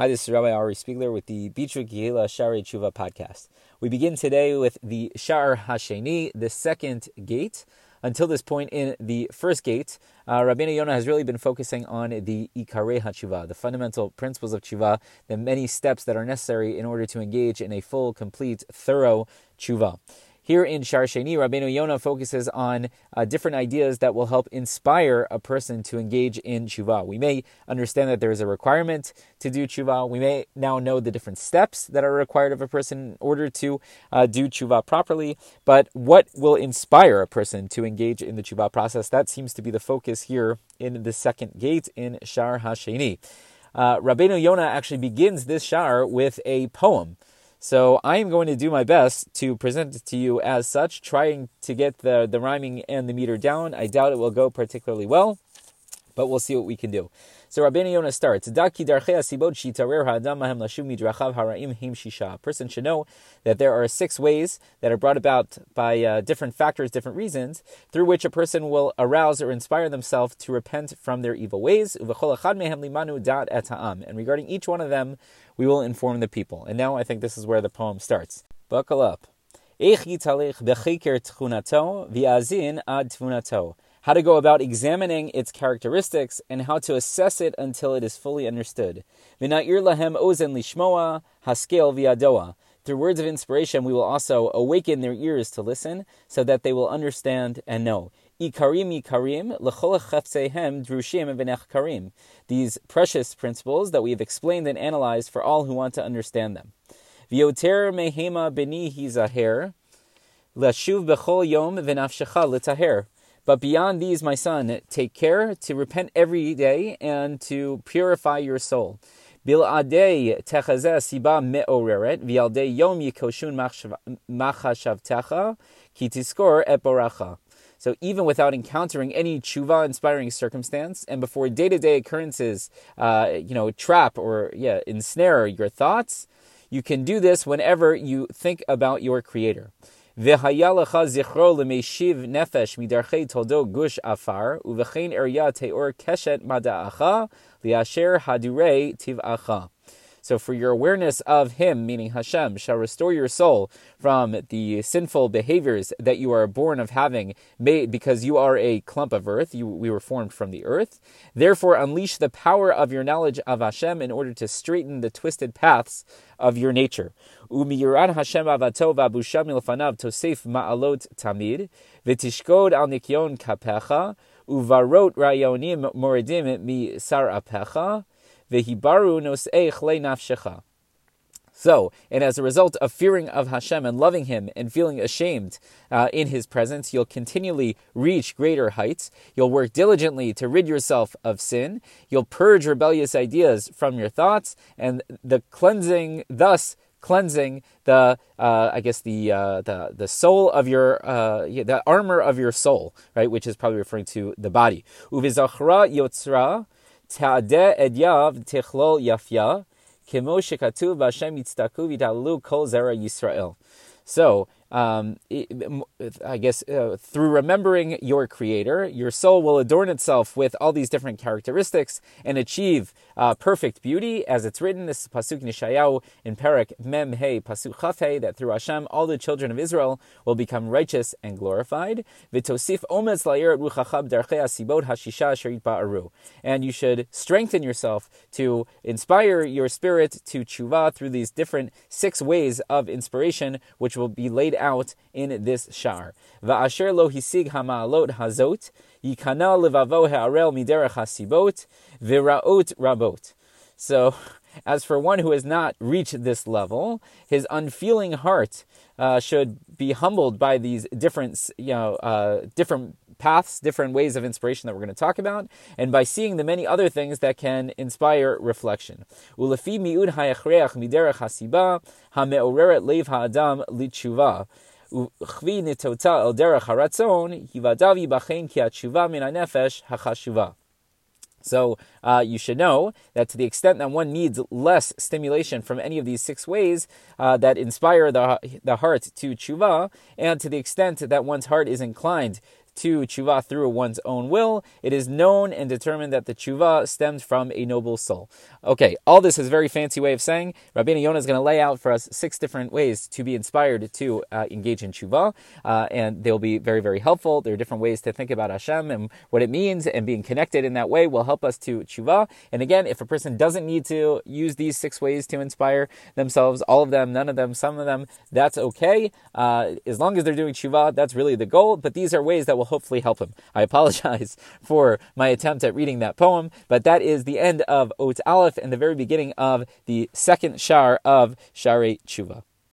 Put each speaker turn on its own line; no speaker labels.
Hi, this is Rabbi Ari Spiegler with the Bitra Gehila Shari Tshuva podcast. We begin today with the Sha'ar Hasheni, the second gate. Until this point in the first gate, uh, Rabbeinu Yonah has really been focusing on the Ikarei HaTshuva, the fundamental principles of Tshuva, the many steps that are necessary in order to engage in a full, complete, thorough Tshuva. Here in Shar Sheni, Rabbeinu Yonah focuses on uh, different ideas that will help inspire a person to engage in tshuva. We may understand that there is a requirement to do tshuva. We may now know the different steps that are required of a person in order to uh, do tshuva properly. But what will inspire a person to engage in the tshuva process? That seems to be the focus here in the second gate in Shar HaSheni. Uh, Rabbeinu Yonah actually begins this shar with a poem. So I am going to do my best to present it to you as such, trying to get the, the rhyming and the meter down. I doubt it will go particularly well, but we'll see what we can do. So Rabbeinu Yonah starts, Daki haraim. A person should know that there are six ways that are brought about by uh, different factors, different reasons, through which a person will arouse or inspire themselves to repent from their evil ways. And regarding each one of them, we will inform the people. And now I think this is where the poem starts. Buckle up how to go about examining its characteristics, and how to assess it until it is fully understood. Through words of inspiration, we will also awaken their ears to listen, so that they will understand and know. These precious principles that we have explained and analyzed for all who want to understand them. Mehema benihi zaher, lashuv bechol yom. But beyond these, my son, take care to repent every day and to purify your soul. So even without encountering any tshuva inspiring circumstance, and before day to day occurrences, uh, you know, trap or yeah, ensnare your thoughts, you can do this whenever you think about your Creator. V'hayalacha zichro l'meishiv nefesh midarchei toldo gush afar uvechein erya teor keshet mada'acha liasher hadurei tiv'acha. So, for your awareness of Him, meaning Hashem, shall restore your soul from the sinful behaviors that you are born of having, made because you are a clump of earth. You, we were formed from the earth. Therefore, unleash the power of your knowledge of Hashem in order to straighten the twisted paths of your nature. Hashem tosef ma'alot tamid al kapecha uvarot rayonim moridim mi sar apecha Vehibaru nafshecha. So, and as a result of fearing of Hashem and loving Him and feeling ashamed uh, in His presence, you'll continually reach greater heights. You'll work diligently to rid yourself of sin. You'll purge rebellious ideas from your thoughts, and the cleansing, thus cleansing the, uh, I guess the uh, the the soul of your, uh, the armor of your soul, right? Which is probably referring to the body. Uvizachra yotzra Ta'adeh edyav tichlol yafya, kemo shekatuv b'Hashem yitztaku v'italu kol zera Yisrael. So, um, I guess uh, through remembering your Creator, your soul will adorn itself with all these different characteristics and achieve uh, perfect beauty, as it's written. This is pasuk Nishayahu in Perak Mem Hey pasuk Chaf that through Hashem all the children of Israel will become righteous and glorified. V'tosif ba'aru. And you should strengthen yourself to inspire your spirit to tshuva through these different six ways of inspiration, which will be laid out in this shar. Va'asher lo hisig hama'alot hazot, yikana levavo ha'arel miderech hasibot, v'ra'ot rabot. So, as for one who has not reached this level, his unfeeling heart uh, should be humbled by these different, you know, uh, different paths, different ways of inspiration that we're going to talk about, and by seeing the many other things that can inspire reflection. So uh, you should know that to the extent that one needs less stimulation from any of these six ways uh, that inspire the, the heart to tshuva, and to the extent that one's heart is inclined to tshuva through one's own will, it is known and determined that the tshuva stems from a noble soul. Okay, all this is a very fancy way of saying Rabbeinu Yonah is going to lay out for us six different ways to be inspired to uh, engage in tshuva, uh, and they'll be very, very helpful. There are different ways to think about Hashem and what it means, and being connected in that way will help us to tshuva. And again, if a person doesn't need to use these six ways to inspire themselves, all of them, none of them, some of them, that's okay. Uh, as long as they're doing tshuva, that's really the goal. But these are ways that will hopefully help him. I apologize for my attempt at reading that poem, but that is the end of Ot Aleph and the very beginning of the second shar of Shari Tshuva.